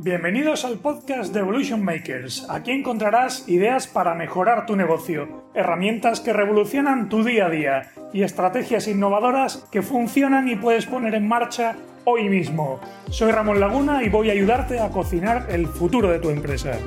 Bienvenidos al podcast de Evolution Makers. Aquí encontrarás ideas para mejorar tu negocio, herramientas que revolucionan tu día a día y estrategias innovadoras que funcionan y puedes poner en marcha hoy mismo. Soy Ramón Laguna y voy a ayudarte a cocinar el futuro de tu empresa.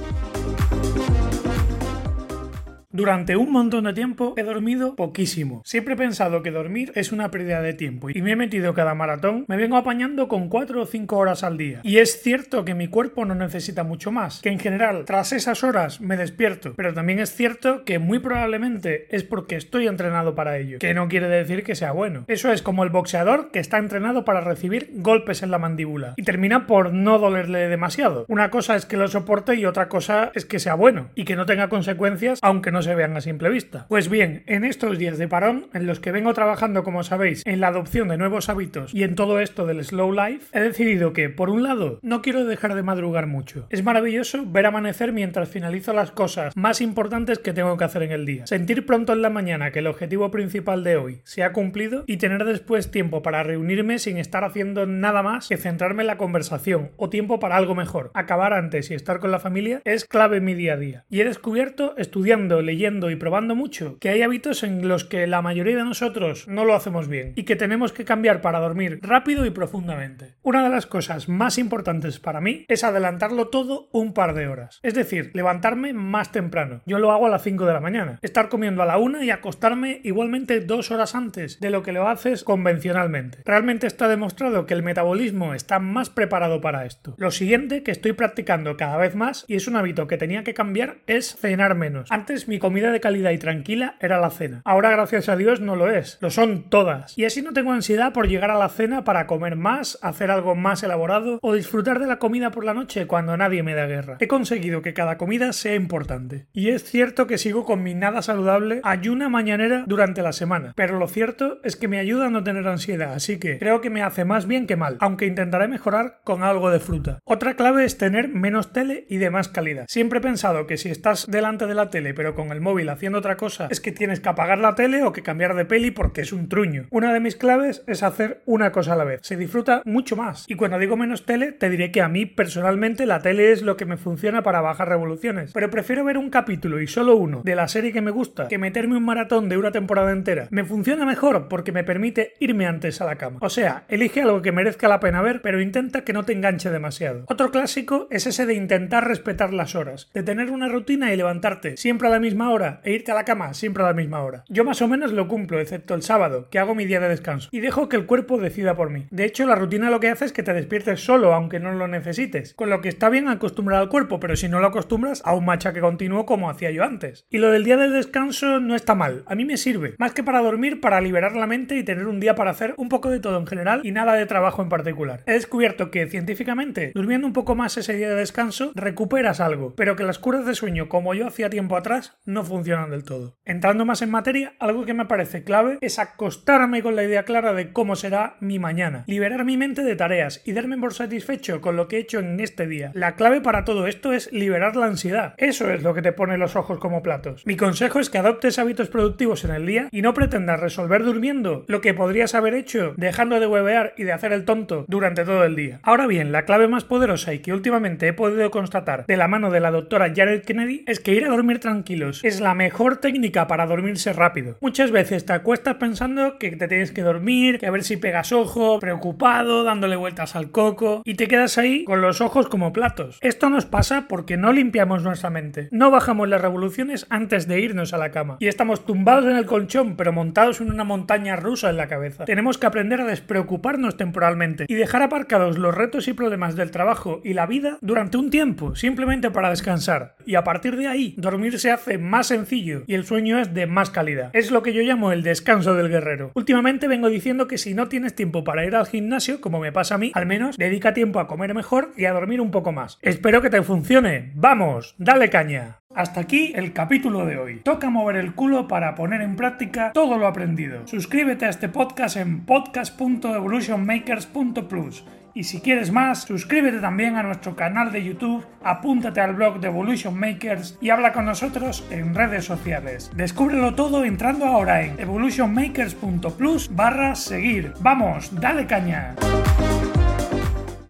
Durante un montón de tiempo he dormido poquísimo. Siempre he pensado que dormir es una pérdida de tiempo y me he metido cada maratón, me vengo apañando con 4 o 5 horas al día. Y es cierto que mi cuerpo no necesita mucho más, que en general tras esas horas me despierto, pero también es cierto que muy probablemente es porque estoy entrenado para ello, que no quiere decir que sea bueno. Eso es como el boxeador que está entrenado para recibir golpes en la mandíbula y termina por no dolerle demasiado. Una cosa es que lo soporte y otra cosa es que sea bueno y que no tenga consecuencias aunque no se vean a simple vista. Pues bien, en estos días de parón, en los que vengo trabajando, como sabéis, en la adopción de nuevos hábitos y en todo esto del slow life, he decidido que, por un lado, no quiero dejar de madrugar mucho. Es maravilloso ver amanecer mientras finalizo las cosas más importantes que tengo que hacer en el día. Sentir pronto en la mañana que el objetivo principal de hoy se ha cumplido y tener después tiempo para reunirme sin estar haciendo nada más que centrarme en la conversación o tiempo para algo mejor. Acabar antes y estar con la familia es clave en mi día a día. Y he descubierto, estudiando, leyendo y probando mucho que hay hábitos en los que la mayoría de nosotros no lo hacemos bien y que tenemos que cambiar para dormir rápido y profundamente. Una de las cosas más importantes para mí es adelantarlo todo un par de horas. Es decir, levantarme más temprano. Yo lo hago a las 5 de la mañana. Estar comiendo a la 1 y acostarme igualmente dos horas antes de lo que lo haces convencionalmente. Realmente está demostrado que el metabolismo está más preparado para esto. Lo siguiente que estoy practicando cada vez más y es un hábito que tenía que cambiar es cenar menos. Antes mi comida de calidad y tranquila era la cena. Ahora, gracias a Dios, no lo es. Lo son todas. Y así no tengo ansiedad por llegar a la cena para comer más, hacer algo más elaborado o disfrutar de la comida por la noche cuando nadie me da guerra. He conseguido que cada comida sea importante. Y es cierto que sigo con mi nada saludable ayuna mañanera durante la semana. Pero lo cierto es que me ayuda a no tener ansiedad, así que creo que me hace más bien que mal, aunque intentaré mejorar con algo de fruta. Otra clave es tener menos tele y de más calidad. Siempre he pensado que si estás delante de la tele pero con el móvil haciendo otra cosa es que tienes que apagar la tele o que cambiar de peli porque es un truño. Una de mis claves es hacer una cosa a la vez. Se disfruta mucho más. Y cuando digo menos tele, te diré que a mí personalmente la tele es lo que me funciona para bajar revoluciones. Pero prefiero ver un capítulo y solo uno de la serie que me gusta que meterme un maratón de una temporada entera. Me funciona mejor porque me permite irme antes a la cama. O sea, elige algo que merezca la pena ver, pero intenta que no te enganche demasiado. Otro clásico es ese de intentar respetar las horas, de tener una rutina y levantarte siempre a la misma hora e irte a la cama siempre a la misma hora. Yo más o menos lo cumplo, excepto el sábado, que hago mi día de descanso, y dejo que el cuerpo decida por mí. De hecho, la rutina lo que hace es que te despiertes solo, aunque no lo necesites, con lo que está bien acostumbrar al cuerpo, pero si no lo acostumbras, a un machaque continuo como hacía yo antes. Y lo del día de descanso no está mal, a mí me sirve, más que para dormir, para liberar la mente y tener un día para hacer un poco de todo en general y nada de trabajo en particular. He descubierto que científicamente, durmiendo un poco más ese día de descanso, recuperas algo, pero que las curas de sueño, como yo hacía tiempo atrás, no funcionan del todo. Entrando más en materia, algo que me parece clave es acostarme con la idea clara de cómo será mi mañana, liberar mi mente de tareas y darme por satisfecho con lo que he hecho en este día. La clave para todo esto es liberar la ansiedad. Eso es lo que te pone los ojos como platos. Mi consejo es que adoptes hábitos productivos en el día y no pretendas resolver durmiendo lo que podrías haber hecho dejando de huevear y de hacer el tonto durante todo el día. Ahora bien, la clave más poderosa y que últimamente he podido constatar de la mano de la doctora Jared Kennedy es que ir a dormir tranquilos es la mejor técnica para dormirse rápido. Muchas veces te acuestas pensando que te tienes que dormir, que a ver si pegas ojo, preocupado, dándole vueltas al coco, y te quedas ahí con los ojos como platos. Esto nos pasa porque no limpiamos nuestra mente, no bajamos las revoluciones antes de irnos a la cama, y estamos tumbados en el colchón, pero montados en una montaña rusa en la cabeza. Tenemos que aprender a despreocuparnos temporalmente y dejar aparcados los retos y problemas del trabajo y la vida durante un tiempo, simplemente para descansar. Y a partir de ahí, dormir se hace más sencillo y el sueño es de más calidad. Es lo que yo llamo el descanso del guerrero. Últimamente vengo diciendo que si no tienes tiempo para ir al gimnasio, como me pasa a mí, al menos dedica tiempo a comer mejor y a dormir un poco más. Espero que te funcione. ¡Vamos! ¡Dale caña! Hasta aquí el capítulo de hoy. Toca mover el culo para poner en práctica todo lo aprendido. Suscríbete a este podcast en podcast.evolutionmakers.plus y si quieres más, suscríbete también a nuestro canal de YouTube, apúntate al blog de Evolution Makers y habla con nosotros en redes sociales. Descúbrelo todo entrando ahora en evolutionmakers.plus barra seguir. Vamos, dale caña.